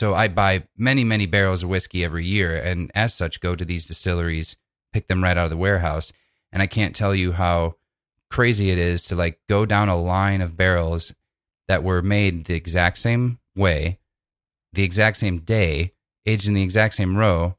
so I buy many, many barrels of whiskey every year, and as such, go to these distilleries, pick them right out of the warehouse. And I can't tell you how crazy it is to like go down a line of barrels that were made the exact same way, the exact same day, aged in the exact same row,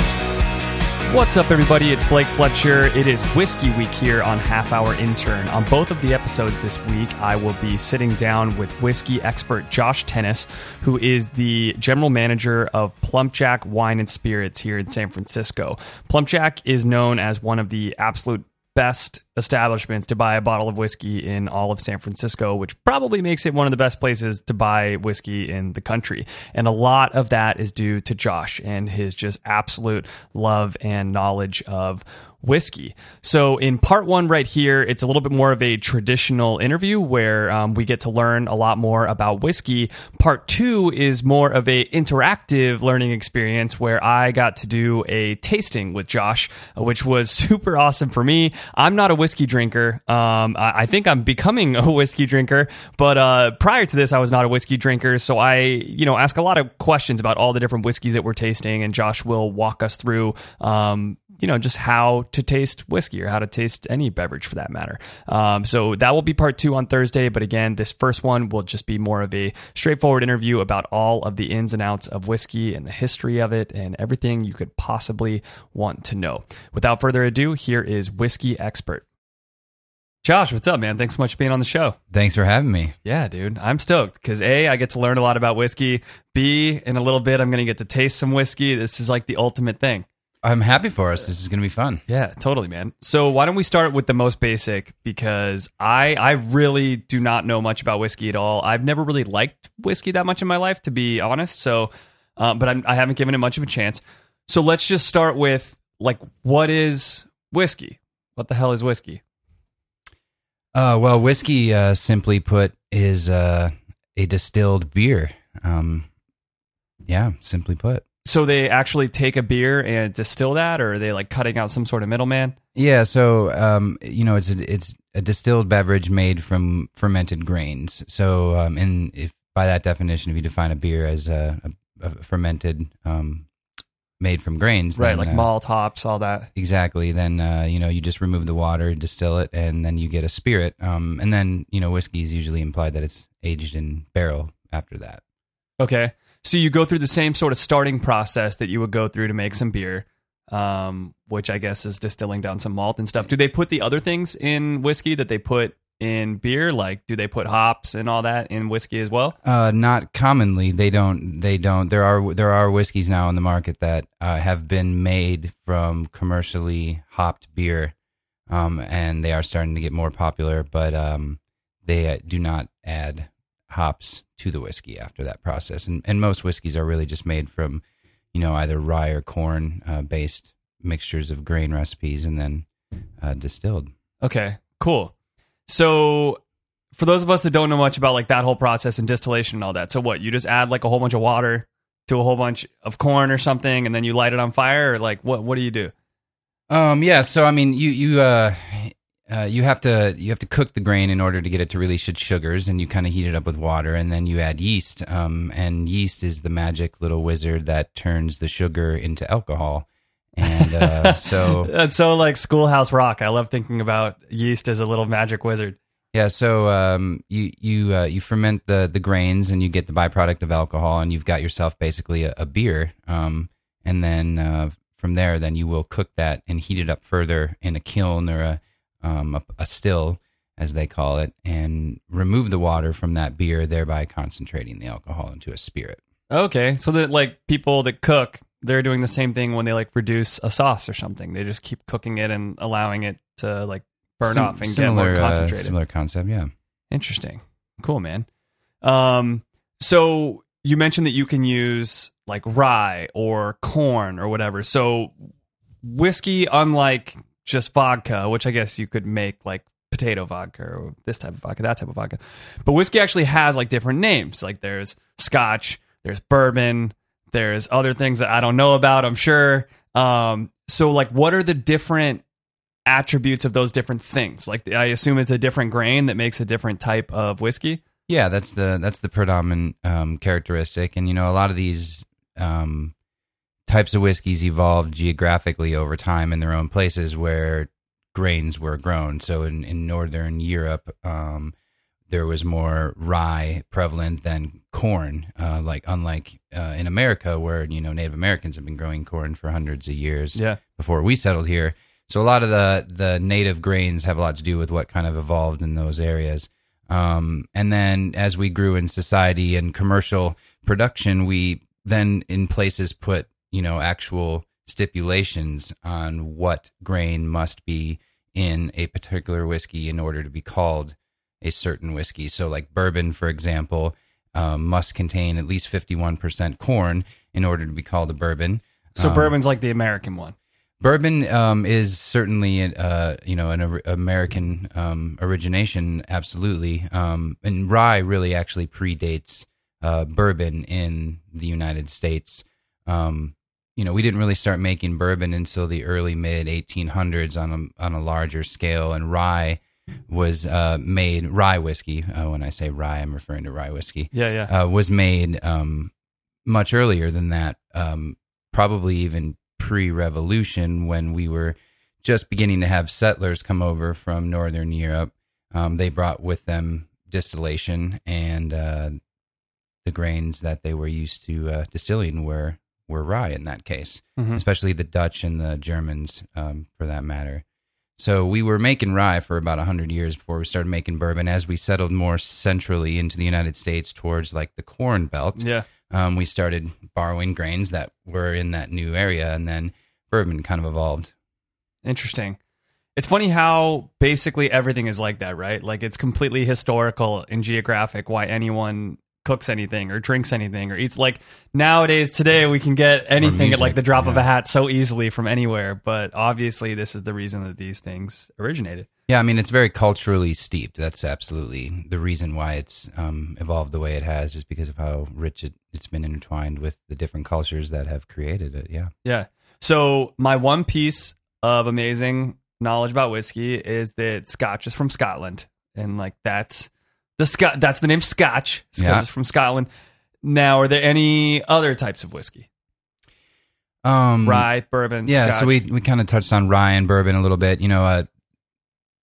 What's up, everybody? It's Blake Fletcher. It is Whiskey Week here on Half Hour Intern. On both of the episodes this week, I will be sitting down with whiskey expert Josh Tennis, who is the general manager of Plumpjack Wine and Spirits here in San Francisco. Plumpjack is known as one of the absolute best establishments to buy a bottle of whiskey in all of San Francisco, which probably makes it one of the best places to buy whiskey in the country. And a lot of that is due to Josh and his just absolute love and knowledge of whiskey. So, in part one, right here, it's a little bit more of a traditional interview where um, we get to learn a lot more about whiskey. Part two is more of a interactive learning experience where I got to do a tasting with Josh, which was super awesome for me. I'm not a whiskey drinker. Um, I, I think I'm becoming a whiskey drinker, but uh, prior to this, I was not a whiskey drinker. So I, you know, ask a lot of questions about all the different whiskeys that we're tasting, and Josh will walk us through. Um, you know, just how to taste whiskey or how to taste any beverage for that matter. Um, so that will be part two on Thursday. But again, this first one will just be more of a straightforward interview about all of the ins and outs of whiskey and the history of it and everything you could possibly want to know. Without further ado, here is Whiskey Expert. Josh, what's up, man? Thanks so much for being on the show. Thanks for having me. Yeah, dude. I'm stoked because A, I get to learn a lot about whiskey. B, in a little bit, I'm going to get to taste some whiskey. This is like the ultimate thing. I'm happy for us. This is going to be fun. Yeah, totally, man. So why don't we start with the most basic? Because I I really do not know much about whiskey at all. I've never really liked whiskey that much in my life, to be honest. So, uh, but I'm, I haven't given it much of a chance. So let's just start with like, what is whiskey? What the hell is whiskey? Uh, well, whiskey, uh, simply put, is uh, a distilled beer. Um, yeah, simply put. So they actually take a beer and distill that, or are they like cutting out some sort of middleman? Yeah, so um, you know, it's a, it's a distilled beverage made from fermented grains. So, um, and if by that definition, if you define a beer as a, a, a fermented, um, made from grains, Right, then, like uh, malt, hops, all that. Exactly. Then uh, you know you just remove the water, distill it, and then you get a spirit. Um, and then you know whiskey is usually implied that it's aged in barrel after that. Okay. So you go through the same sort of starting process that you would go through to make some beer, um, which I guess is distilling down some malt and stuff. Do they put the other things in whiskey that they put in beer? Like, do they put hops and all that in whiskey as well? Uh, not commonly. They don't. They don't. There are there are whiskeys now on the market that uh, have been made from commercially hopped beer, um, and they are starting to get more popular. But um, they uh, do not add hops to the whiskey after that process. And and most whiskeys are really just made from, you know, either rye or corn uh, based mixtures of grain recipes, and then uh, distilled. Okay, cool. So for those of us that don't know much about like that whole process and distillation and all that, so what? You just add like a whole bunch of water to a whole bunch of corn or something, and then you light it on fire, or like what? What do you do? Um. Yeah. So I mean, you you uh, uh, you have to you have to cook the grain in order to get it to release its sugars, and you kind of heat it up with water, and then you add yeast. Um. And yeast is the magic little wizard that turns the sugar into alcohol. And uh, so That's so like Schoolhouse Rock. I love thinking about yeast as a little magic wizard. yeah. So um, you you uh, you ferment the the grains, and you get the byproduct of alcohol, and you've got yourself basically a, a beer. Um. And then uh, from there, then you will cook that and heat it up further in a kiln or a um, a, a still, as they call it, and remove the water from that beer, thereby concentrating the alcohol into a spirit. Okay, so that like people that cook, they're doing the same thing when they like reduce a sauce or something. They just keep cooking it and allowing it to like burn Sim- off and get more uh, concentrated. similar concept, yeah. Interesting. Cool, man. Um, so you mentioned that you can use like rye or corn or whatever. So whiskey, unlike just vodka, which I guess you could make like potato vodka or this type of vodka, that type of vodka. But whiskey actually has like different names. Like there's scotch, there's bourbon, there's other things that I don't know about, I'm sure. Um, so like what are the different attributes of those different things? Like I assume it's a different grain that makes a different type of whiskey. Yeah, that's the that's the predominant um, characteristic, and you know a lot of these um, types of whiskeys evolved geographically over time in their own places where grains were grown. So in in northern Europe, um, there was more rye prevalent than corn. Uh, like unlike uh, in America, where you know Native Americans have been growing corn for hundreds of years Yeah. before we settled here. So a lot of the the native grains have a lot to do with what kind of evolved in those areas. Um, and then as we grew in society and commercial production, we then in places put you know actual stipulations on what grain must be in a particular whiskey in order to be called a certain whiskey. So like bourbon, for example, um, must contain at least fifty one percent corn in order to be called a bourbon. So Um, bourbon's like the American one. Bourbon um, is certainly, uh, you know, an American um, origination, absolutely. Um, and rye really actually predates uh, bourbon in the United States. Um, you know, we didn't really start making bourbon until the early mid 1800s on a on a larger scale, and rye was uh, made rye whiskey. Uh, when I say rye, I'm referring to rye whiskey Yeah, yeah. uh, was made um, much earlier than that, um, probably even pre-revolution when we were just beginning to have settlers come over from northern Europe. Um, they brought with them distillation, and uh, the grains that they were used to uh, distilling were were rye in that case, Mhm. especially the Dutch and the Germans, um, for that matter. So we were making rye for about 100 years before we started making bourbon. As we settled more centrally into the United States towards like the Corn Belt, Yeah. um, we started borrowing grains that were in that new area, and then bourbon kind of evolved. Interesting. It's funny how basically everything is like that, right? Like it's completely historical and geographic why anyone cooks anything or drinks anything or eats like nowadays today we can get anything at like the drop of a hat so easily from anywhere, but obviously this is the reason that these things originated. Yeah, I mean it's very culturally steeped. That's absolutely the reason why it's um, evolved the way it has is because of how rich it, it's been intertwined with the different cultures that have created it. Yeah. Yeah. So my one piece of amazing knowledge about whiskey is that Scotch is from Scotland, and like that's the Scot. That's the name Scotch because Yeah. it's from Scotland. Now, are there any other types of whiskey? Um, Rye, bourbon, Yeah, Scotch? so we we kind of touched on rye and bourbon a little bit. You know, uh,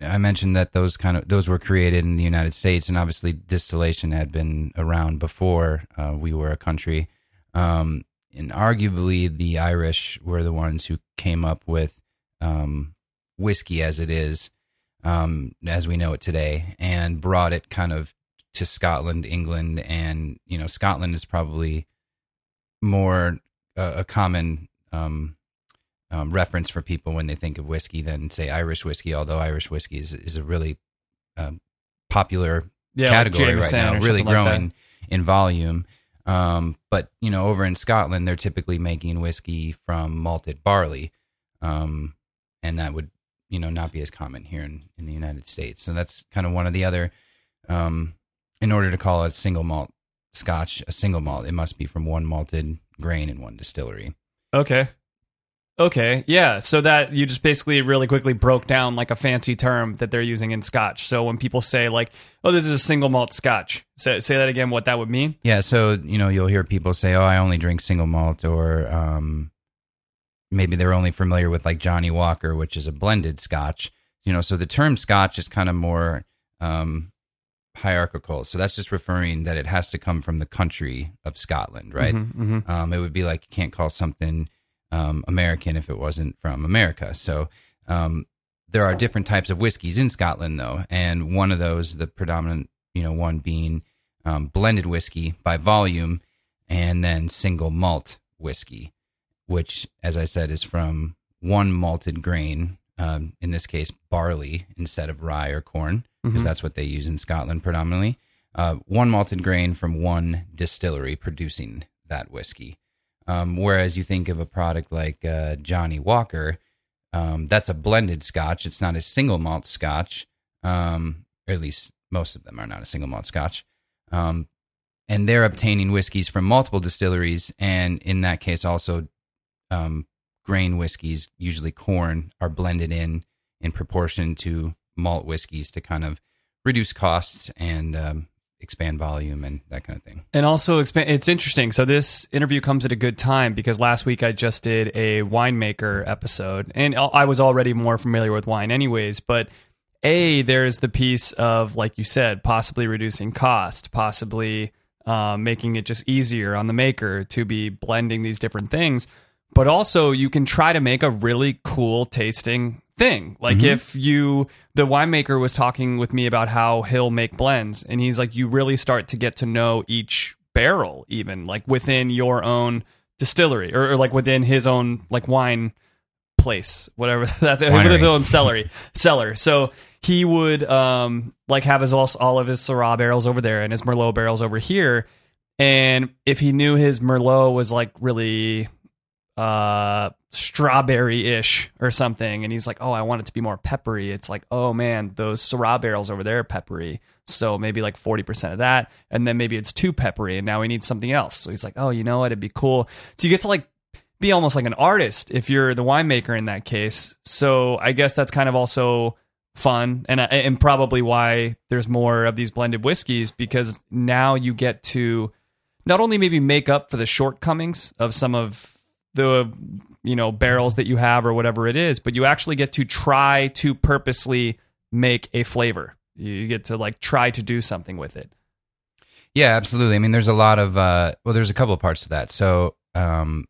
I mentioned that those kind of those were created in the United States, and obviously distillation had been around before uh, we were a country. Um, and arguably, the Irish were the ones who came up with um, whiskey as it is, um, as we know it today, and brought it kind of to Scotland, England, and you know, Scotland is probably more uh, a common um, um, reference for people when they think of whiskey than say Irish whiskey. Although Irish whiskey is is a really um, popular yeah, like category right now, really something like growing in volume. Um, but you know, over in Scotland, they're typically making whiskey from malted barley, um, and that would you know not be as common here in, in the United States. So that's kind of one of the other. Um, in order to call a single malt Scotch a single malt, it must be from one malted grain in one distillery. Okay. Okay. Yeah. So that you just basically really quickly broke down like a fancy term that they're using in Scotch. So when people say like, "Oh, this is a single malt Scotch," say say that again. What that would mean? Yeah, so you know you'll hear people say, "Oh, I only drink single malt," or um, maybe they're only familiar with like Johnnie Walker, which is a blended Scotch. You know, so the term Scotch is kind of more um, hierarchical. So that's just referring that it has to come from the country of Scotland, right? Mhm, mhm. Um, it would be like you can't call something um, American if it wasn't from America. So um, there are different types of whiskeys in Scotland, though, and one of those, the predominant, you know, one being um, blended whiskey by volume, and then single malt whiskey, which, as I said, is from one malted grain. Um, in this case, barley instead of rye or corn, because Mhm. that's what they use in Scotland predominantly. Uh, one malted grain from one distillery producing that whiskey. Um, whereas you think of a product like uh, Johnnie Walker, Um, that's a blended Scotch. It's not a single malt Scotch. Um, or at least most of them are not a single malt Scotch. Um, and they're obtaining whiskeys from multiple distilleries, and in that case, also um, grain whiskeys, usually corn, are blended in in proportion to malt whiskeys to kind of reduce costs and um, expand volume and that kind of thing. And also, expand, it's interesting. So this interview comes at a good time because last week I just did a winemaker episode, and I was already more familiar with wine, anyways. But a there's the piece of like you said, possibly reducing cost, possibly uh, making it just easier on the maker to be blending these different things. But also, you can try to make a really cool tasting thing. Like if you, the winemaker was talking with me about how he'll make blends, and he's like, you really start to get to know each barrel, even like within your own distillery or, or like within his own like wine place, whatever that's with his own celery cellar. So he would um like have his all, all of his Syrah barrels over there and his Merlot barrels over here. And if he knew his Merlot was like really uh strawberry ish or something, and he's like, Oh, I want it to be more peppery, it's like, oh man, those Syrah barrels over there are peppery. So maybe like 40% of that. And then maybe it's too peppery and now we need something else. So he's like, Oh, you know what? It'd be cool. So you get to like be almost like an artist if you're the winemaker in that case. So I guess that's kind of also fun and and probably why there's more of these blended whiskeys because now you get to not only maybe make up for the shortcomings of some of the you know barrels that you have or whatever it is, but you actually get to try to purposely make a flavor. You get to like try to do something with it. Yeah, absolutely. I mean, there's a lot of uh, well, there's a couple of parts to that. So, um,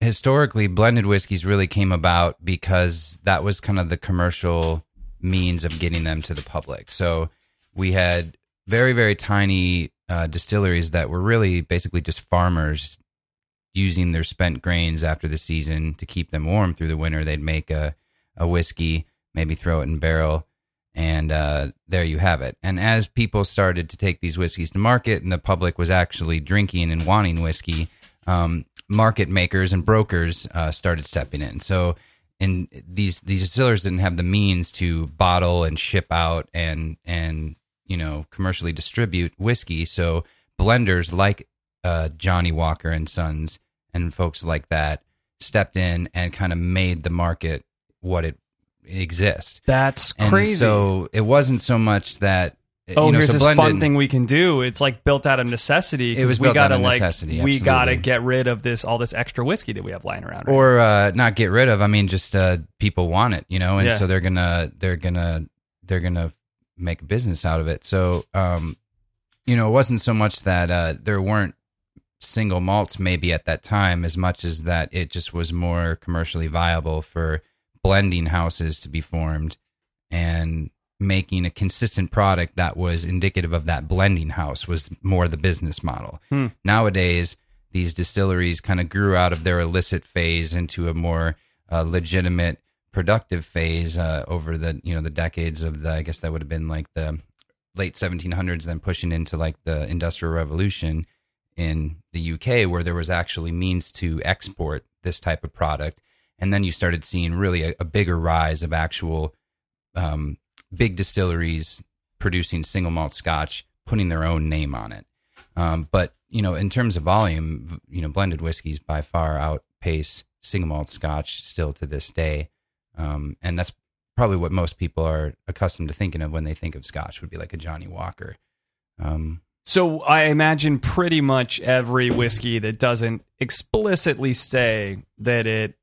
historically, blended whiskeys really came about because that was kind of the commercial means of getting them to the public. So, we had very, very tiny uh, distilleries that were really basically just farmers using their spent grains after the season to keep them warm through the winter. They'd make a, a whiskey, maybe throw it in barrel, and uh, there you have it. And as people started to take these whiskeys to market, and the public was actually drinking and wanting whiskey, um, market makers and brokers uh, started stepping in. So, in these these distillers didn't have the means to bottle and ship out and and you know commercially distribute whiskey. So blenders like uh, Johnnie Walker and Sons and folks like that stepped in and kind of made the market what it exists. That's And crazy. so it wasn't so much that oh, you know, here's so this blended, fun thing we can do. It's like built out of necessity. It was we built out gotta like necessity, we gotta get rid of this all this extra whiskey that we have lying around. Right? or uh, not get rid of. I mean, just uh, people want it, you know, and Yeah. so they're gonna they're gonna they're gonna make a business out of it. So, um, you know, it wasn't so much that uh, there weren't single malts maybe at that time as much as that it just was more commercially viable for blending houses to be formed and making a consistent product that was indicative of that blending house was more the business model. Hmm. Nowadays, these distilleries kind of grew out of their illicit phase into a more uh, legitimate productive phase uh, over the you know the decades of the I guess that would have been like the late 1700s then pushing into like the industrial revolution in the UK where there was actually means to export this type of product. And then you started seeing really a, a bigger rise of actual um, big distilleries producing single malt scotch putting their own name on it. Um, but you know in terms of volume you know blended whiskeys by far outpace single malt scotch still to this day. Um, and that's probably what most people are accustomed to thinking of when they think of scotch would be like a johnnie walker. Um, So I imagine pretty much every whiskey that doesn't explicitly say that it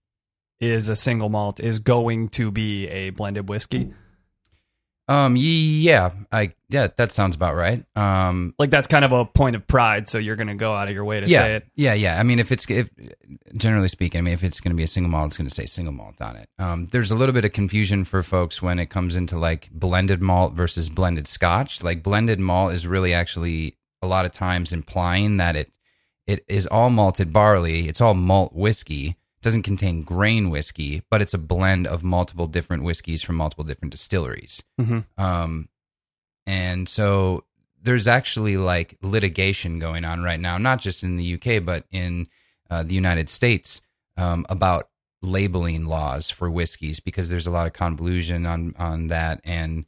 is a single malt is going to be a blended whiskey. Um yeah i yeah that sounds about right um Like that's kind of a point of pride, so you're going to go out of your way to yeah, say it. Yeah, yeah. I mean, if it's if generally speaking, I mean, if it's going to be a single malt, it's going to say single malt on it. Um, there's a little bit of confusion for folks when it comes into like blended malt versus blended Scotch. Like blended malt is really actually a lot of times implying that it it is all malted barley. It's all malt whiskey. Doesn't contain grain whiskey, but it's a blend of multiple different whiskeys from multiple different distilleries. Mhm. Um, and so there's actually like litigation going on right now, not just in the UK, but in uh, the United States um, about labeling laws for whiskeys because there's a lot of convolution on on that and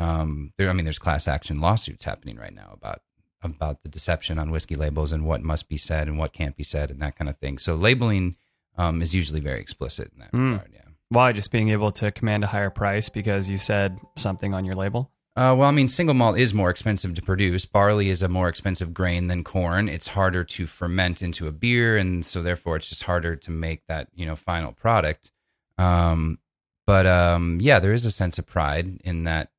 um there I mean there's class action lawsuits happening right now about about the deception on whiskey labels and what must be said and what can't be said and that kind of thing. So labeling um, is usually very explicit in that Mm. regard. Yeah. Why? Just being able to command a higher price because you said something on your label? Uh, well, I mean, single malt is more expensive to produce. Barley is a more expensive grain than corn. It's harder to ferment into a beer, and so therefore it's just harder to make that you know final product. Um, but um, yeah, there is a sense of pride in that.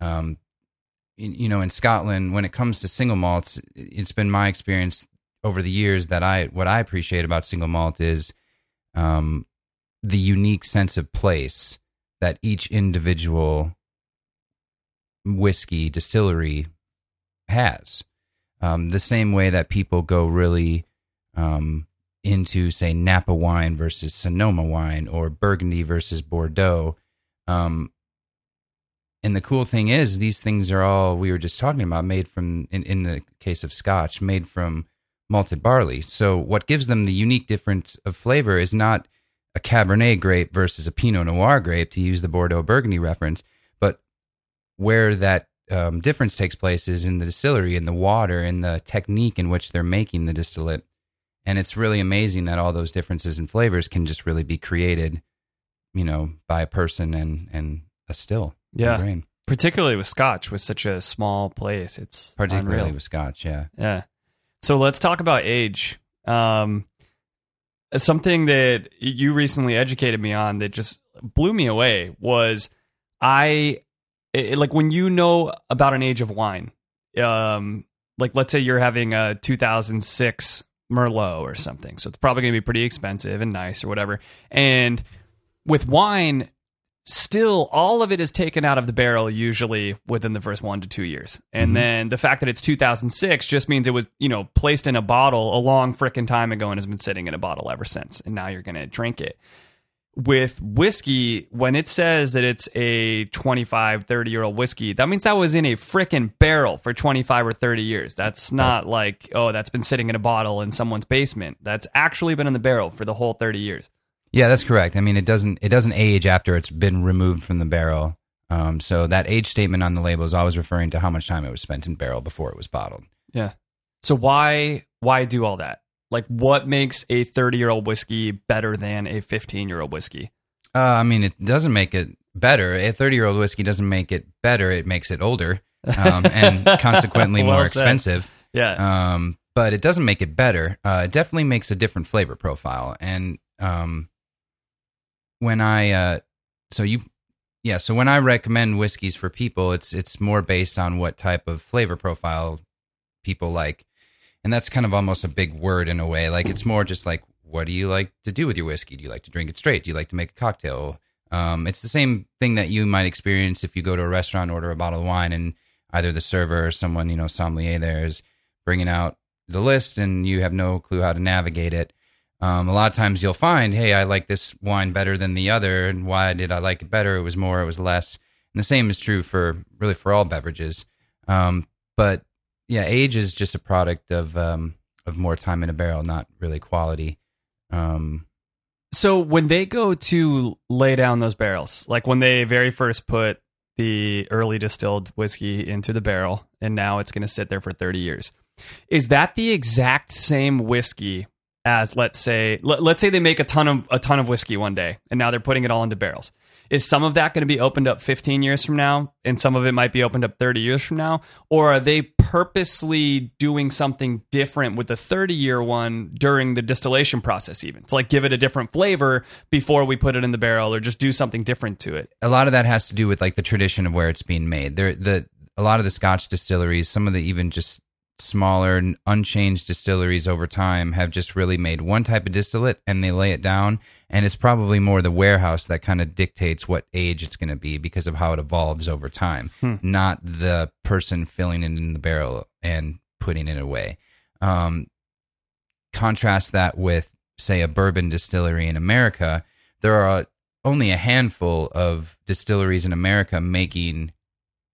Um, in, you know, in Scotland, when it comes to single malts, it's been my experience over the years that I what I appreciate about single malt is um, the unique sense of place that each individual whiskey distillery has. Um, the same way that people go really um, into, say, Napa wine versus Sonoma wine or Burgundy versus Bordeaux. Um, and the cool thing is, these things are all we were just talking about, made from, in, in the case of Scotch, made from malted barley. So, what gives them the unique difference of flavor is not a Cabernet grape versus a Pinot Noir grape, to use the Bordeaux Burgundy reference, but where that um, difference takes place is in the distillery, in the water, in the technique in which they're making the distillate. And it's really amazing that all those differences in flavors can just really be created, you know, by a person and and a still. Yeah. grain. Particularly with Scotch, with such a small place, it's particularly unreal. with Scotch. Yeah. Yeah. So let's talk about age. Um, something that you recently educated me on that just blew me away was I it, like when you know about an age of wine. Um, like let's say you're having a 2006 Merlot or something, so it's probably going to be pretty expensive and nice or whatever. And with wine, still all of it is taken out of the barrel usually within the first one to two years. And Mhm. then the fact that it's 2006 just means it was you know placed in a bottle a long frickin' time ago and has been sitting in a bottle ever since. And now you're gonna drink it. With whiskey when it says that it's a 25 30 year old whiskey that means that was in a frickin' barrel for 25 or 30 years. That's not like oh that's been sitting in a bottle in someone's basement. That's actually been in the barrel for the whole 30 years Yeah, that's correct. I mean, it doesn't it doesn't age after it's been removed from the barrel. Um, so that age statement on the label is always referring to how much time it was spent in barrel before it was bottled. Yeah. So why why do all that? Like what makes a 30-year-old whiskey better than a 15-year-old whiskey? Uh, I mean, it doesn't make it better. A 30 year old whiskey doesn't make it better. It makes it older um, and consequently Well more said. expensive. Yeah. Um, but it doesn't make it better. Uh, it definitely makes a different flavor profile. And um, when I, uh, so you, yeah, so when I recommend whiskeys for people, it's it's more based on what type of flavor profile people like, and that's kind of almost a big word in a way. Like it's more just like, what do you like to do with your whiskey? Do you like to drink it straight? Do you like to make a cocktail? Um, it's the same thing that you might experience if you go to a restaurant, order a bottle of wine, and either the server or someone, you know, sommelier there is bringing out the list and you have no clue how to navigate it. Um, a lot of times you'll find, hey, I like this wine better than the other. And why did I like it better? It was more, it was less. And the same is true for really for all beverages. Um, but yeah, age is just a product of um, of more time in a barrel, not really quality. Um, So when they go to lay down those barrels, like when they very first put the early distilled whiskey into the barrel and now it's going to sit there for 30 years. Is that the exact same whiskey as let's say let, let's say they make a ton of a ton of whiskey one day and now they're putting it all into barrels. Is some of that going to be opened up 15 years from now and some of it might be opened up 30 years from now or are they purposely doing something different with the 30 year one during the distillation process even to like give it a different flavor before we put it in the barrel or just do something different to it a lot of that has to do with like the tradition of where it's being made. There, the a lot of the Scotch distilleries, some of the even just smaller, unchanged distilleries over time have just really made one type of distillate and they lay it down, and it's probably more the warehouse that kind of dictates what age it's going to be because of how it evolves over time, not the person filling it in the barrel and putting it away. Um, contrast that with, say, a bourbon distillery in America. There are only a handful of distilleries in America making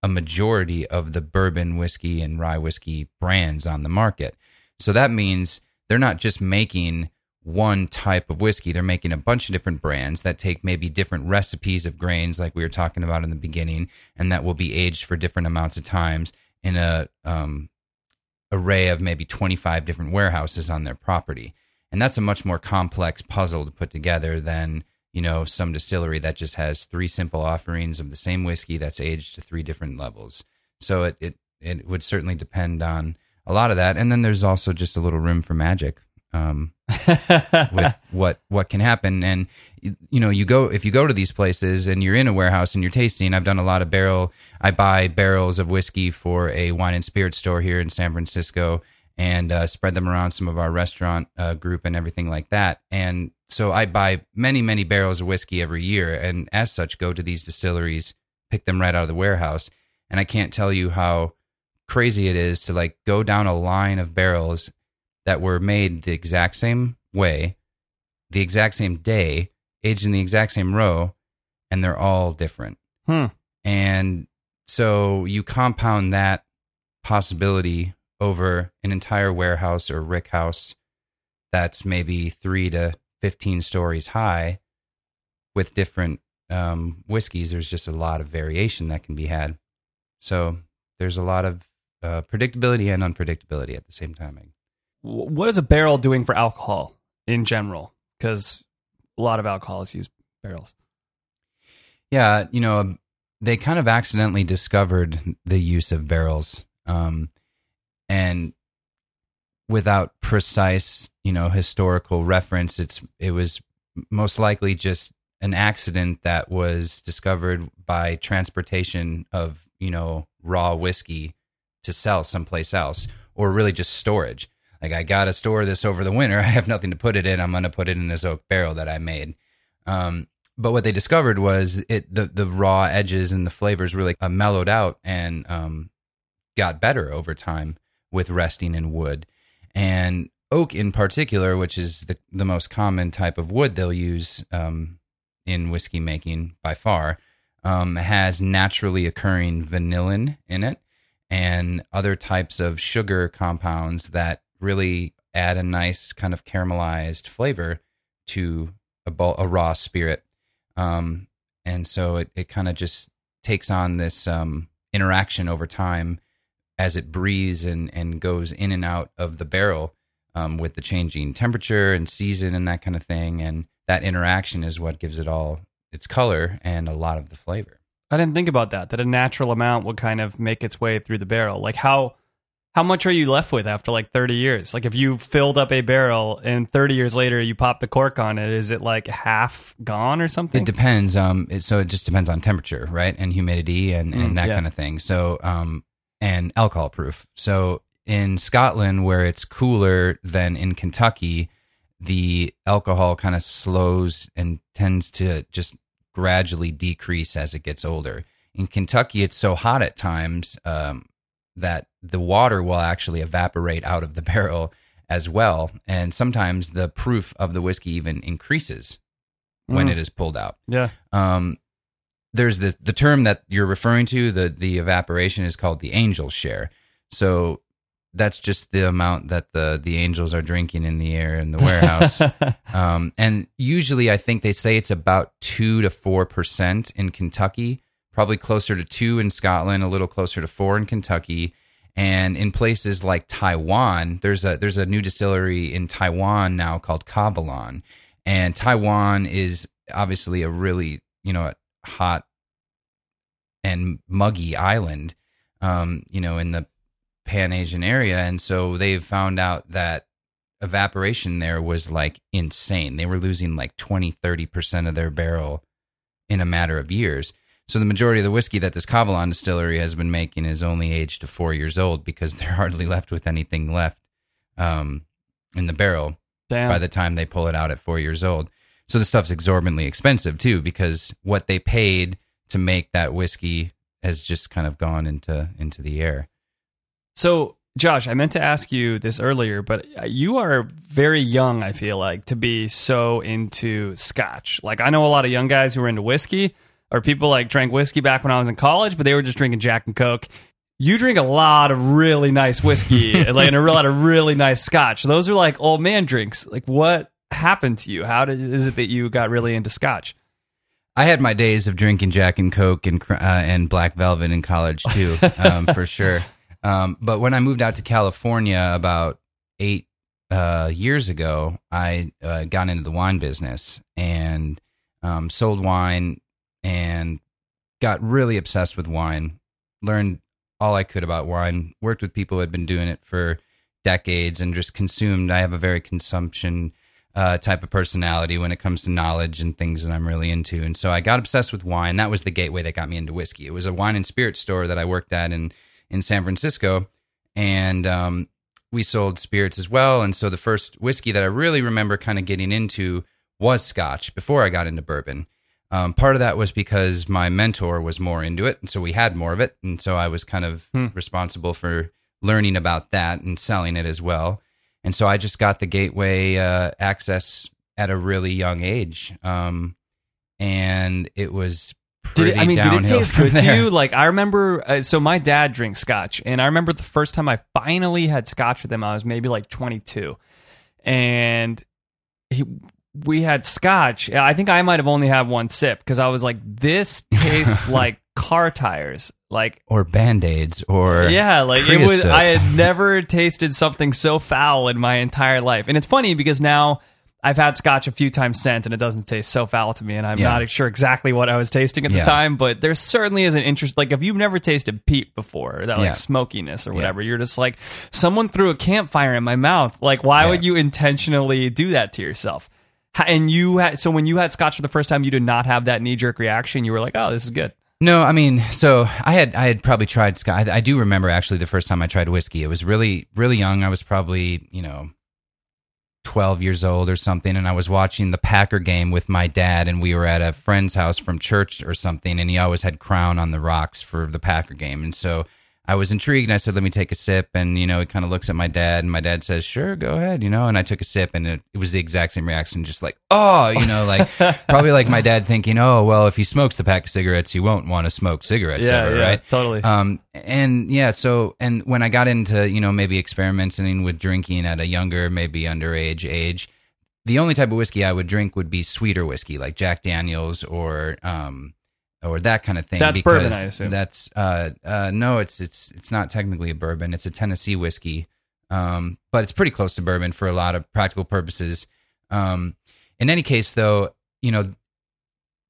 a majority of the bourbon whiskey and rye whiskey brands on the market. So that means they're not just making one type of whiskey. They're making a bunch of different brands that take maybe different recipes of grains, like we were talking about in the beginning, and that will be aged for different amounts of times in a um, array of maybe 25 different warehouses on their property. And that's a much more complex puzzle to put together than, you know, some distillery that just has three simple offerings of the same whiskey that's aged to three different levels. So it, it, it would certainly depend on a lot of that. And then there's also just a little room for magic. Um, with what what can happen and you, know you go if you go to these places and you're in a warehouse and you're tasting i've done a lot of barrel i buy barrels of whiskey for a wine and spirit store here in san francisco and uh, spread them around some of our restaurant uh, group and everything like that and so i buy many many barrels of whiskey every year and as such go to these distilleries pick them right out of the warehouse and i can't tell you how crazy it is to like go down a line of barrels that were made the exact same way, the exact same day, aged in the exact same row, and they're all different. Hmm. And so you compound that possibility over an entire warehouse or rick house that's maybe three to 15 stories high with different um, whiskeys. There's just a lot of variation that can be had. So there's a lot of uh, predictability and unpredictability at the same time. What is a barrel doing for alcohol in general? Because a lot of alcohols use barrels. Yeah, you know, they kind of accidentally discovered the use of barrels, um, and without precise, you know, historical reference, it's it was most likely just an accident that was discovered by transportation of you know raw whiskey to sell someplace else, or really just storage. Like I gotta store this over the winter. I have nothing to put it in. I'm gonna put it in this oak barrel that I made. Um, but what they discovered was it the the raw edges and the flavors really uh, mellowed out and um, got better over time with resting in wood and oak in particular, which is the the most common type of wood they'll use um, in whiskey making by far, um, has naturally occurring vanillin in it and other types of sugar compounds that really add a nice kind of caramelized flavor to a, a raw spirit. Um, and so it, it kind of just takes on this um, interaction over time as it breathes and, and goes in and out of the barrel um, with the changing temperature and season and that kind of thing. And that interaction is what gives it all its color and a lot of the flavor. I didn't think about that. That a natural amount would kind of make its way through the barrel. Like how how much are you left with after like 30 years? Like if you filled up a barrel and 30 years later you pop the cork on it, is it like half gone or something? It depends. Um, it, so it just depends on temperature, right, and humidity and, and Mm, that yeah. kind of thing. So, um, and alcohol proof. So in Scotland, where it's cooler than in Kentucky, the alcohol kind of slows and tends to just gradually decrease as it gets older. In Kentucky, it's so hot at times um, that the water will actually evaporate out of the barrel as well, and sometimes the proof of the whiskey even increases when Mm. it is pulled out. yeah. Um, there's the the term that you're referring to the the evaporation is called the angel's share. So that's just the amount that the the angels are drinking in the air in the warehouse. um, and usually, I think they say it's about two to four percent in Kentucky, probably closer to two in Scotland, a little closer to four in Kentucky. And in places like Taiwan, there's a there's a new distillery in Taiwan now called Kavalan, and Taiwan is obviously a really you know hot and muggy island, um, you know, in the Pan Asian area, and so they've found out that evaporation there was like insane. They were losing like 20, 30% of their barrel in a matter of years. So the majority of the whiskey that this Kavalan distillery has been making is only aged to four years old because they're hardly left with anything left um, in the barrel Damn. by the time they pull it out at four years old. So the stuff's exorbitantly expensive too because what they paid to make that whiskey has just kind of gone into into the air. So, Josh, I meant to ask you this earlier, but uh, you are very young, I feel like, to be so into scotch. Like, I know a lot of young guys who are into whiskey, or people like drank whiskey back when I was in college, but they were just drinking Jack and Coke. You drink a lot of really nice whiskey, and a lot of really nice scotch. Those are like old man drinks. Like, what? Happened to you? How did is it that you got really into Scotch? I had my days of drinking Jack and Coke and uh, and Black Velvet in college too, um, for sure. Um, but when I moved out to California about eight uh, years ago, I uh, got into the wine business and um, sold wine and got really obsessed with wine. Learned all I could about wine. Worked with people who had been doing it for decades and just consumed. I have a very consumption uh, type of personality when it comes to knowledge and things that I'm really into. And so I got obsessed with wine. That was the gateway that got me into whiskey. It was a wine and spirit store that I worked at in in San Francisco, and um, we sold spirits as well. And so the first whiskey that I really remember kind of getting into was Scotch before I got into bourbon. Um, part of that was because my mentor was more into it, and so we had more of it, and so I was kind of responsible for learning about that and selling it as well. And so I just got the gateway uh, access at a really young age, um, and it was Did pretty it, I mean, did it taste good to you? Like I remember, uh, so my dad drinks Scotch, and I remember the first time I finally had Scotch with him, I was maybe like 22, and he. We had scotch. I think I might have only had one sip because I was like, "This tastes like car tires." Like or band aids or yeah, like it was. I had never tasted something so foul in my entire life, and it's funny because now I've had scotch a few times since, and it doesn't taste so foul to me, and I'm Yeah. not sure exactly what I was tasting at Yeah. the time, but there certainly is an interest. Like if you've never tasted peat before, that like Yeah. smokiness or whatever, you're just like someone threw a campfire in my mouth. Like why would you intentionally do that to yourself? And you had so when you had scotch for the first time, you did not have that knee jerk reaction. You were like, "Oh, this is good." No, I mean, so I had I had probably tried Scotch. I, I do remember actually the first time I tried whiskey. It was really really young. I was probably you know twelve years old or something, and I was watching the Packer game with my dad, and we were at a friend's house from church or something, and he always had Crown on the rocks for the Packer game, and so. I was intrigued and I said, let me take a sip. And, you know, he kind of looks at my dad and my dad says, sure, go ahead, you know. And I took a sip and it, it was the exact same reaction, just like, oh, you know, like probably like my dad thinking, oh, well, if he smokes the pack of cigarettes, he won't want to smoke cigarettes ever, right? totally. Um, and yeah, so and when I got into you know maybe experimenting with drinking at a younger, maybe underage age, the only type of whiskey I would drink would be sweeter whiskey like Jack Daniels or um or that kind of thing. That's because bourbon, I assume. That's uh uh no, it's it's it's not technically a bourbon. It's a Tennessee whiskey, um, but it's pretty close to bourbon for a lot of practical purposes. Um, in any case, though, you know,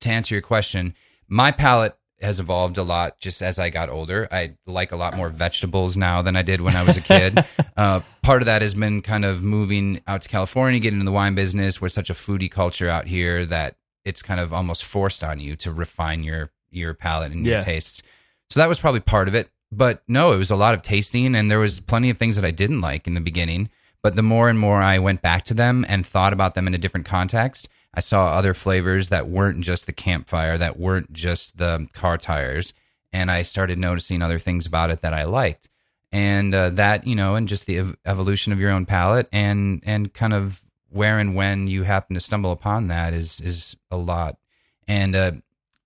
to answer your question, my palate has evolved a lot just as I got older. I like a lot more vegetables now than I did when I was a kid. uh, part of that has been kind of moving out to California, getting into the wine business. We're such a foodie culture out here that it's kind of almost forced on you to refine your your palate and Yeah. your tastes. So that was probably part of it. But no, it was a lot of tasting, and there was plenty of things that I didn't like in the beginning. But the more and more I went back to them and thought about them in a different context, I saw other flavors that weren't just the campfire, that weren't just the car tires, and I started noticing other things about it that I liked. And uh, that, you know, and just the ev- evolution of your own palate, and and kind of where and when you happen to stumble upon that is is a lot. And uh,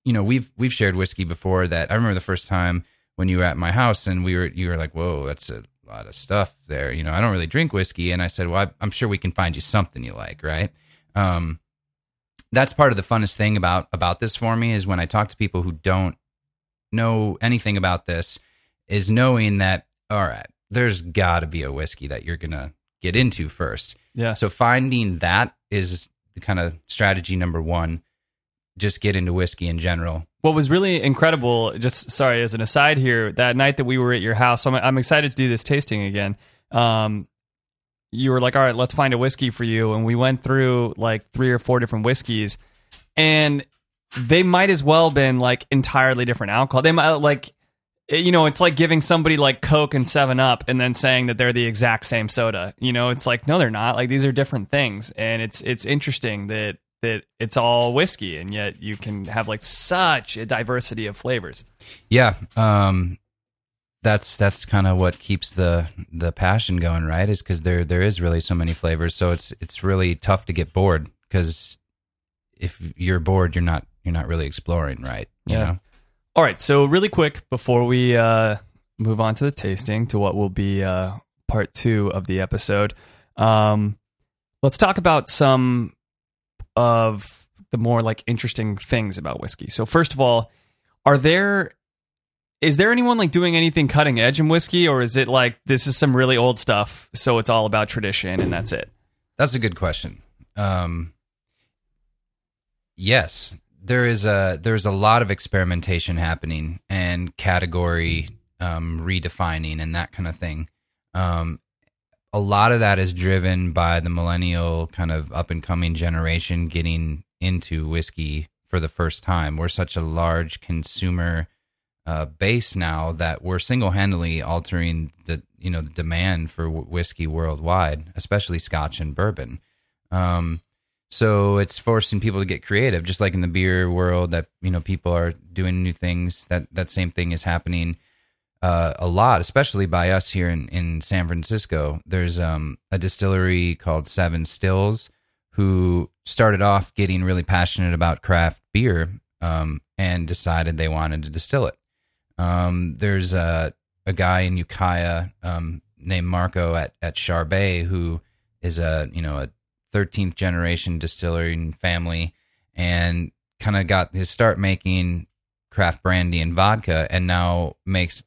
you know, we've we've shared whiskey before. That I remember the first time when you were at my house, and we were you were like, "Whoa, that's a lot of stuff there." You know, I don't really drink whiskey, and I said, "Well, I, I'm sure we can find you something you like, right?" Um, that's part of the funnest thing about about this for me is when I talk to people who don't know anything about this, is knowing that all right, there's got to be a whiskey that you're gonna get into first. yeah. So finding that is the kind of strategy number one. Just get into whiskey in general. what was really incredible just sorry as an aside here that night that we were at your house so i'm, I'm excited to do this tasting again um, you were like all right let's find a whiskey for you and we went through like three or four different whiskeys and they might as well been like entirely different alcohol they might like you know it's like giving somebody like coke and 7 up and then saying that they're the exact same soda you know it's like no they're not like these are different things and it's it's interesting that that it's all whiskey and yet you can have like such a diversity of flavors Yeah, um, that's that's kind of what keeps the the passion going, right? Is because there there is really so many flavors, so it's it's really tough to get bored because if you're bored, you're not you're not really exploring, right? You Yeah. know? All right so really quick before we uh move on to the tasting to what will be uh part two of the episode um let's talk about some of the more like interesting things about whiskey. So first of all, are there is there anyone like doing anything cutting edge in whiskey or is it like this is some really old stuff so it's all about tradition and that's it? That's a good question. Um, yes, there is a there's a lot of experimentation happening and category um, redefining and that kind of thing. Um, a lot of that is driven by the millennial kind of up and coming generation getting into whiskey for the first time. We're such a large consumer uh, base now that we're single handedly altering the you know the demand for w- whiskey worldwide, especially Scotch and bourbon. Um, so it's forcing people to get creative, just like in the beer world that you know people are doing new things. That that same thing is happening uh, a lot, especially by us here in, in San Francisco. There's um, a distillery called Seven Stills who started off getting really passionate about craft beer um, and decided they wanted to distill it. Um, there's a, a guy in Ukiah um, named Marco at, at Charbay who is a you know a 13th generation distillery family and kind of got his start making craft brandy and vodka and now makes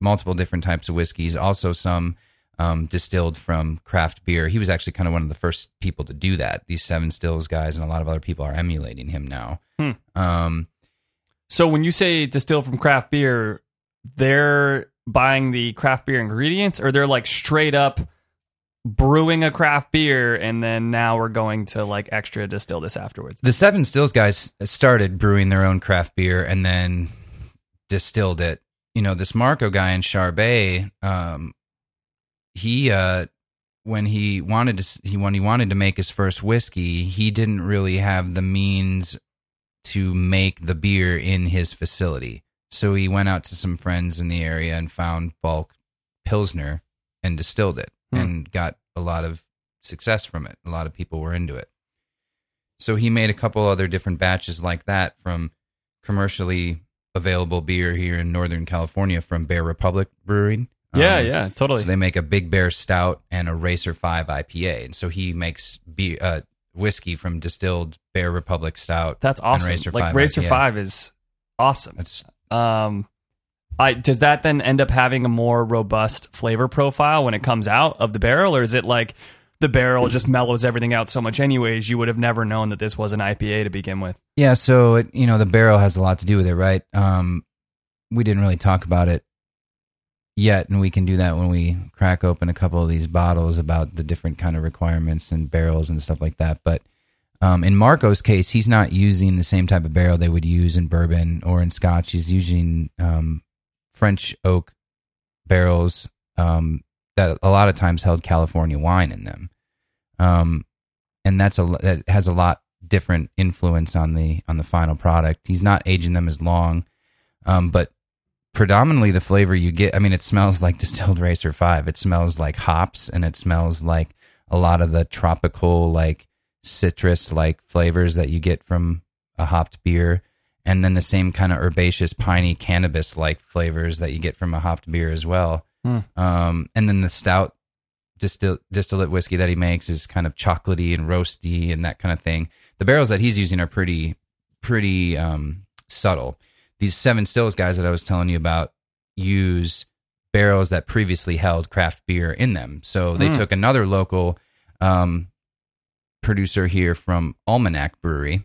multiple different types of whiskeys, also some um, distilled from craft beer. He was actually kind of one of the first people to do that. These Seven Stills guys and a lot of other people are emulating him now. Hmm. Um, So when you say distill from craft beer, they're buying the craft beer ingredients or they're like straight up brewing a craft beer and then now we're going to like extra distill this afterwards. the Seven Stills guys started brewing their own craft beer and then distilled it. You know, this Marco guy in Charbay, um, he uh, when he wanted to he when he wanted to make his first whiskey, he didn't really have the means to make the beer in his facility. So he went out to some friends in the area and found bulk pilsner and distilled it Hmm. and got a lot of success from it. A lot of people were into it. So he made a couple other different batches like that from commercially available beer here in Northern California from Bear Republic Brewing. Yeah, Um, yeah, totally. So they make a Big Bear Stout and a Racer Five IPA, and so he makes beer, uh, whiskey from distilled Bear Republic Stout. That's awesome. Racer like 5 Racer IPA. 5 is awesome. That's Um, I does that then end up having a more robust flavor profile when it comes out of the barrel, or is it like the barrel just mellows everything out so much, anyways? You would have never known that this was an IPA to begin with. Yeah, so it, you know the barrel has a lot to do with it, right? Um, we didn't really talk about it yet, and we can do that when we crack open a couple of these bottles about the different kind of requirements and barrels and stuff like that. But um, in Marco's case, he's not using the same type of barrel they would use in bourbon or in Scotch. He's using um, French oak barrels um, that a lot of times held California wine in them, um, and that's a that has a lot different influence on the on the final product. He's not aging them as long, um, but predominantly the flavor you get. I mean, it smells like distilled Racer Five. It smells like hops, and it smells like a lot of the tropical like citrus like flavors that you get from a hopped beer. And then the same kind of herbaceous, piney, cannabis like flavors that you get from a hopped beer as well. Hmm. Um, and then the stout distill, distillate whiskey that he makes is kind of chocolatey and roasty and that kind of thing. The barrels that he's using are pretty, pretty um, subtle. These Seven Stills guys that I was telling you about use barrels that previously held craft beer in them. So they Hmm. took another local um, producer here from Almanac Brewery,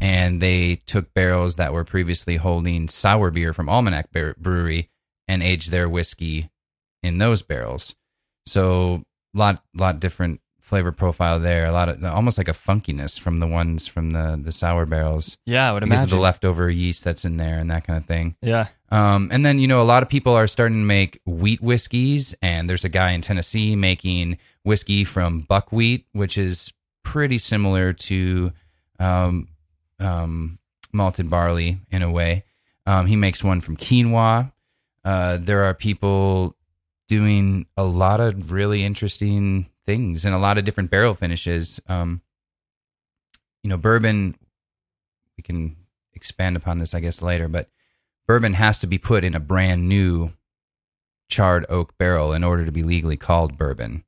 and they took barrels that were previously holding sour beer from Almanac Brewery and aged their whiskey in those barrels. So a lot lot different flavor profile there. A lot of almost like a funkiness from the ones from the the sour barrels Yeah, I would because imagine. of the leftover yeast that's in there and that kind of thing. yeah, Um, and then you know a lot of people are starting to make wheat whiskeys, and there's a guy in Tennessee making whiskey from buckwheat, which is pretty similar to um, um, malted barley in a way. Um, he makes one from quinoa. Uh, there are people doing a lot of really interesting things and a lot of different barrel finishes. Um, you know, bourbon. We can expand upon this, I guess, later, but bourbon has to be put in a brand new charred oak barrel in order to be legally called bourbon.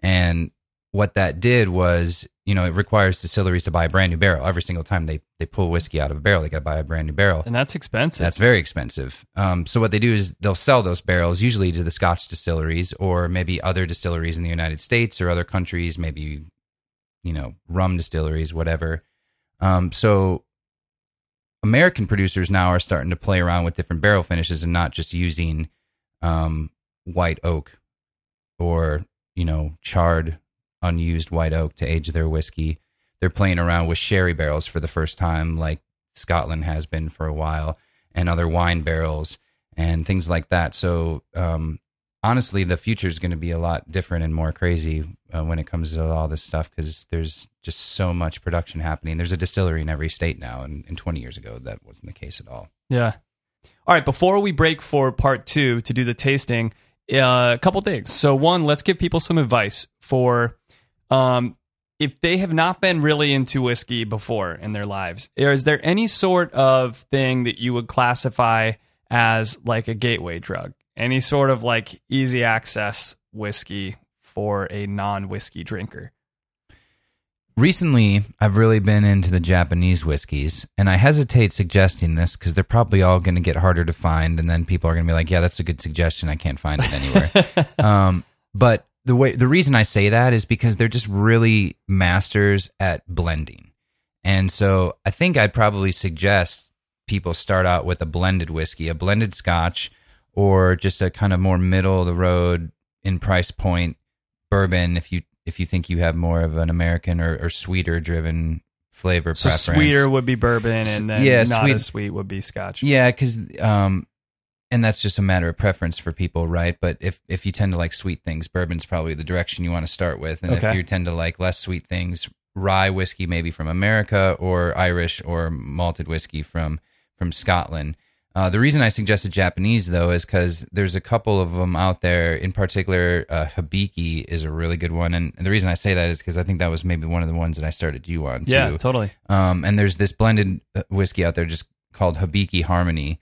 And what that did was, you know, it requires distilleries to buy a brand new barrel every single time they they pull whiskey out of a barrel. They got to buy a brand new barrel. And that's expensive. That's very expensive. Um, so what they do is they'll sell those barrels usually to the Scotch distilleries or maybe other distilleries in the United States or other countries, maybe you know rum distilleries, whatever. Um, so American producers now are starting to play around with different barrel finishes and not just using um, white oak or you know charred unused white oak to age their whiskey. They're playing around with sherry barrels for the first time, like Scotland has been for a while, and other wine barrels and things like that. So, um, honestly, the future is going to be a lot different and more crazy uh, when it comes to all this stuff because there's just so much production happening. There's a distillery in every state now, and, and 20 years ago, that wasn't the case at all. Yeah. All right. Before we break for part two to do the tasting, uh, a couple things. So, one, let's give people some advice for um, if they have not been really into whiskey before in their lives. Is there any sort of thing that you would classify as like a gateway drug? Any sort of like easy access whiskey for a non whiskey drinker? Recently, I've really been into the Japanese whiskeys, and I hesitate suggesting this because they're probably all going to get harder to find, and then people are going to be like, "Yeah, that's a good suggestion. I can't find it anywhere." um, but the way the reason I say that is because they're just really masters at blending, and so I think I'd probably suggest people start out with a blended whiskey, a blended Scotch, or just a kind of more middle of the road in price point bourbon if you if you think you have more of an American or, or sweeter driven flavor So preference. sweeter would be bourbon, and then Yeah, not sweet- as sweet would be scotch. Yeah, because um, and that's just a matter of preference for people, right? But if if you tend to like sweet things, bourbon's probably the direction you want to start with, and Okay. if you tend to like less sweet things, rye whiskey maybe from America or Irish or malted whiskey from from Scotland. Uh, the reason I suggested Japanese though is because there's a couple of them out there. In particular, uh, Hibiki is a really good one, and the reason I say that is because I think that was maybe one of the ones that I started you on. Too. Yeah, totally. Um, and there's this blended uh, whiskey out there just called Hibiki Harmony,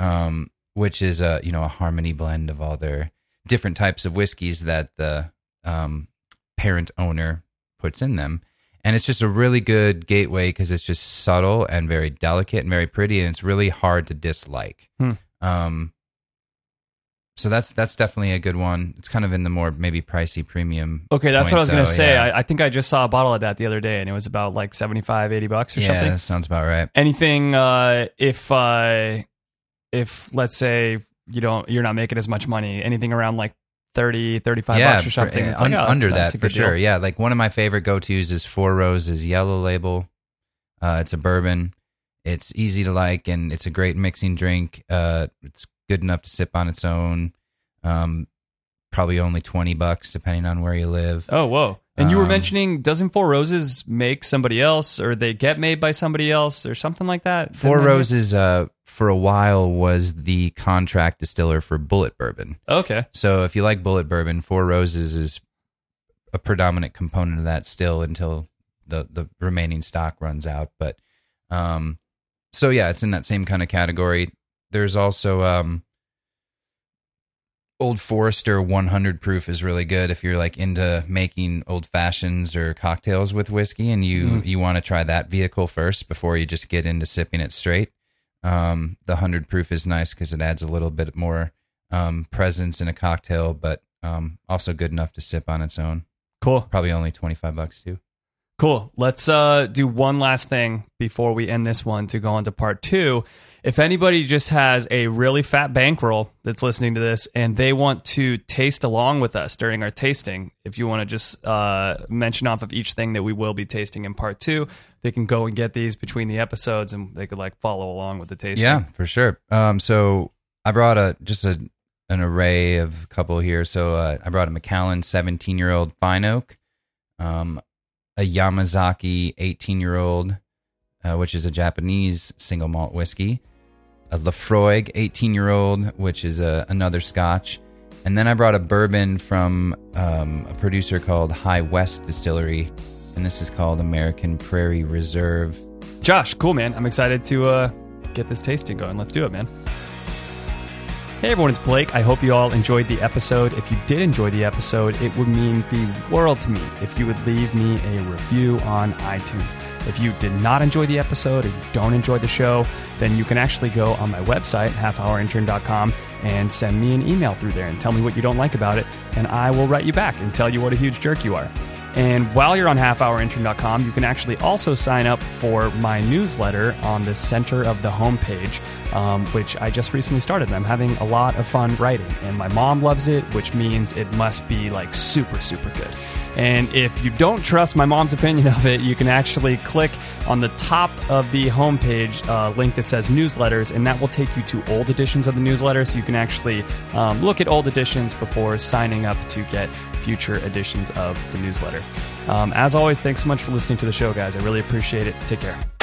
um, which is a you know a harmony blend of all their different types of whiskeys that the um, parent owner puts in them. And it's just a really good gateway because it's just subtle and very delicate and very pretty, and it's really hard to dislike. Hmm. Um, so that's that's definitely a good one. It's kind of in the more maybe pricey premium. Okay, that's point, what I was going to say. yeah. I, I think I just saw a bottle of that the other day, and it was about like 75, 80 bucks or yeah, something. that sounds about right. Anything uh, if uh, if let's say you don't you're not making as much money, anything around like 30, 35 bucks or something. It's like, un- oh, under that's that for good deal. sure. Yeah, like one of my favorite go tos is Four Roses Yellow Label. Uh, it's a bourbon. It's easy to like, and it's a great mixing drink. Uh, it's good enough to sip on its own. Um, probably only twenty bucks, depending on where you live. Oh, whoa. And you were Um, mentioning, doesn't Four Roses make somebody else, or they get made by somebody else, or something like that? Four Didn't I hear? Roses, uh, for a while was the contract distiller for Bulleit Bourbon. Okay. So if you like Bulleit Bourbon, Four Roses is a predominant component of that still until the the remaining stock runs out. But um, so yeah, it's in that same kind of category. There's also um, Old Forester 100 proof is really good if you're like into making old fashions or cocktails with whiskey and you Mhm. you want to try that vehicle first before you just get into sipping it straight. Um, the 100 proof is nice because it adds a little bit more um, presence in a cocktail, but um, also good enough to sip on its own. Cool. Probably only 25 bucks too. Cool. Let's uh, do one last thing before we end this one to go on to part two. If anybody just has a really fat bankroll that's listening to this and they want to taste along with us during our tasting, if you want to just uh, mention off of each thing that we will be tasting in part two, they can go and get these between the episodes and they could like follow along with the tasting. Yeah, for sure. Um, so I brought a just a an array of a couple here. So uh, I brought a Macallan 17 year old fine oak, um, a Yamazaki 18 year old, uh, which is a Japanese single malt whiskey, a Laphroaig 18 year old, which is a, another Scotch, and then I brought a bourbon from um, a producer called High West Distillery, and this is called American Prairie Reserve. Josh, cool, man. I'm excited to uh, get this tasting going. Let's do it, man. Hey everyone, it's Blake. I hope you all enjoyed the episode. If you did enjoy the episode, it would mean the world to me if you would leave me a review on iTunes. If you did not enjoy the episode or you don't enjoy the show, then you can actually go on my website, halfhourintern.com, and send me an email through there and tell me what you don't like about it, and I will write you back and tell you what a huge jerk you are. And while you're on halfhourintern.com, you can actually also sign up for my newsletter on the center of the homepage, um, which I just recently started. I'm having a lot of fun writing, and my mom loves it, which means it must be like super, super good. And if you don't trust my mom's opinion of it, you can actually click on the top of the homepage uh, link that says newsletters, and that will take you to old editions of the newsletter. So you can actually um, look at old editions before signing up to get future editions of the newsletter. Um, as always, thanks so much for listening to the show, guys. I really appreciate it. Take care.